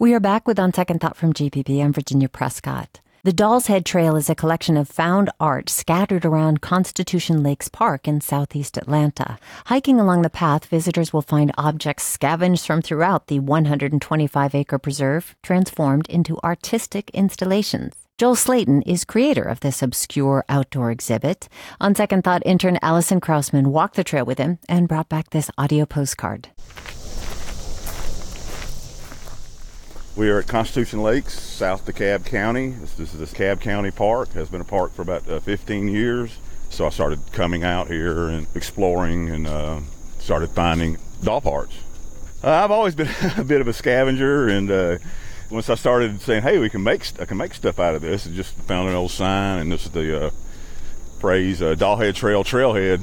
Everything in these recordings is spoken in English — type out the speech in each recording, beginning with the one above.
We are back with On Second Thought from GPB. I'm Virginia Prescott. The Doll's Head Trail is a collection of found art scattered around Constitution Lakes Park in southeast Atlanta. Hiking along the path, visitors will find objects scavenged from throughout the 125 acre preserve, transformed into artistic installations. Joel Slaton is creator of this obscure outdoor exhibit. On second thought, intern Allison Krausman walked the trail with him and brought back this audio postcard. We are at Constitution Lakes, south DeKalb County. This, this is DeKalb County Park. Has been a park for about uh, 15 years. So I started coming out here and exploring and uh, started finding doll parts. Uh, I've always been a bit of a scavenger, and uh, once I started saying, "Hey, we can make I can make stuff out of this," I just found an old sign, and this is the uh, phrase uh, "Dollhead Trail Trailhead."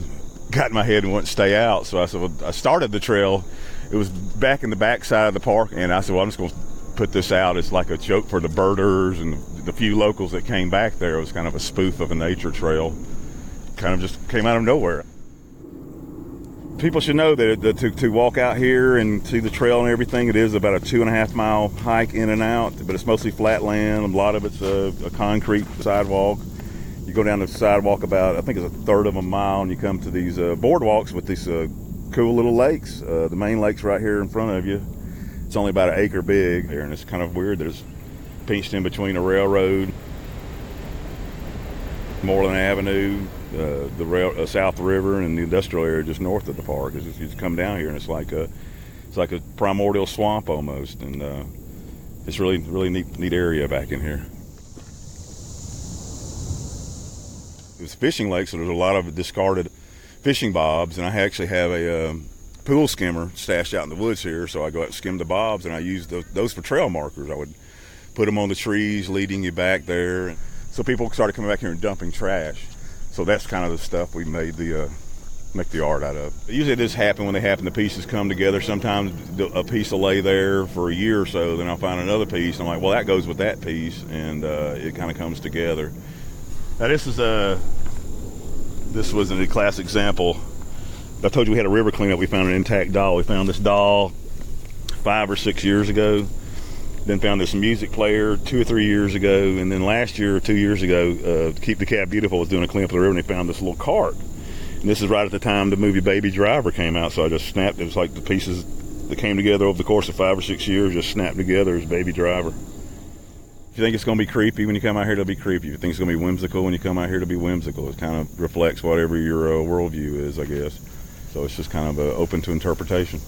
Got in my head and wouldn't stay out, so I said, well, I started the trail. It was back in the backside of the park, and I said, "Well, I'm just going to put this out as like a joke for the birders and the few locals that came back there. It was kind of a spoof of a nature trail. Kind of just came out of nowhere. People should know that, to, to walk out here and see the trail and everything, it is about a two and a half mile hike in and out, but it's mostly flat land. A lot of it's a, a concrete sidewalk. You go down the sidewalk about, I think it's a third of a mile, and you come to these uh, boardwalks with these uh, cool little lakes. Uh, the main lake's right here in front of you it's only about an acre big there, and it's kind of weird. There's pinched in between a railroad, Moreland Avenue, uh, the rail, uh, South River, and the industrial area just north of the park. It's you come down here, and it's like a it's like a primordial swamp almost, and uh, it's really really neat neat area back in here. It was fishing lake, so there's a lot of discarded fishing bobs, and I actually have a um, pool skimmer stashed out in the woods here. So I go out and skim the bobs, and I use those, those for trail markers. I would put them on the trees, leading you back there. So people started coming back here and dumping trash. So that's kind of the stuff we made the uh, make the art out of. Usually this happen when they happen. The pieces come together. Sometimes a piece will lay there for a year or so. Then I'll find another piece. And I'm like, well, that goes with that piece, and uh, it kind of comes together. Now this is a this was a class example I told you we had a river cleanup. We found an intact doll. We found this doll five or six years ago. Then found this music player two or three years ago, and then last year or two years ago, uh, Keep DeKalb Beautiful was doing a cleanup of the river, and they found this little cart. And this is right at the time the movie Baby Driver came out, so I just snapped. It was like the pieces that came together over the course of five or six years, just snapped together as Baby Driver. If you think it's going to be creepy when you come out here, it'll be creepy. If you think it's going to be whimsical when you come out here, it'll be whimsical. It kind of reflects whatever your uh, worldview is, I guess. So it's just kind of uh, open to interpretation.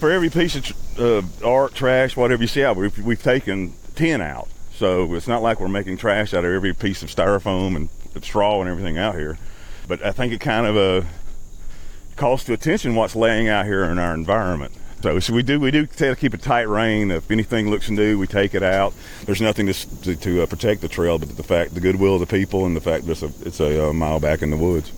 For every piece of uh, art, trash, whatever you see out, we've, we've taken 10 out. So it's not like we're making trash out of every piece of styrofoam and straw and everything out here. But I think it kind of uh, calls to attention what's laying out here in our environment. So, so we do we do try to keep a tight rein. If anything looks new, we take it out. There's nothing to to, to uh, protect the trail, but the fact, the goodwill of the people, and the fact that it's a, it's a uh, mile back in the woods.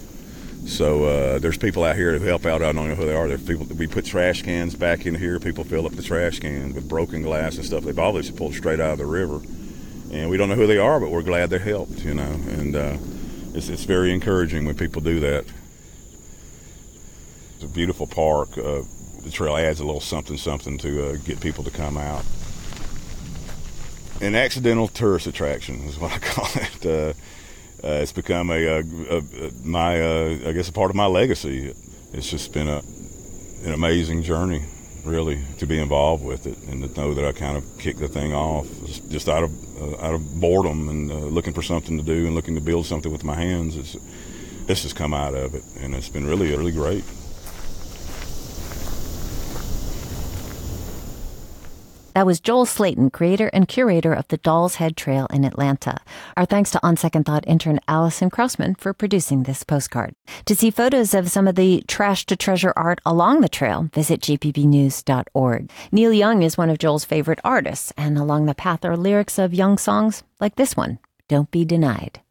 So uh, there's people out here who help out. I don't know who they are. There's people. We put trash cans back in here. People fill up the trash cans with broken glass and stuff. They've obviously pulled straight out of the river, and we don't know who they are, but we're glad they helped. You know, and uh, it's it's very encouraging when people do that. It's a beautiful park. Uh, the trail adds a little something something to uh, get people to come out. An accidental tourist attraction is what I call it uh, it's become a, a, a, a my uh, I guess a part of my legacy. It's just been a an amazing journey, really, to be involved with it and to know that I kind of kicked the thing off just out of uh, out of boredom and uh, looking for something to do and looking to build something with my hands. It's, this has come out of it, and it's been really really great. That was Joel Slaton, creator and curator of the Doll's Head Trail in Atlanta. Our thanks to On Second Thought intern Allison Krausman for producing this postcard. To see photos of some of the trash to treasure art along the trail, visit gpbnews.org. Neil Young is one of Joel's favorite artists, and along the path are lyrics of Young songs like this one, Don't Be Denied.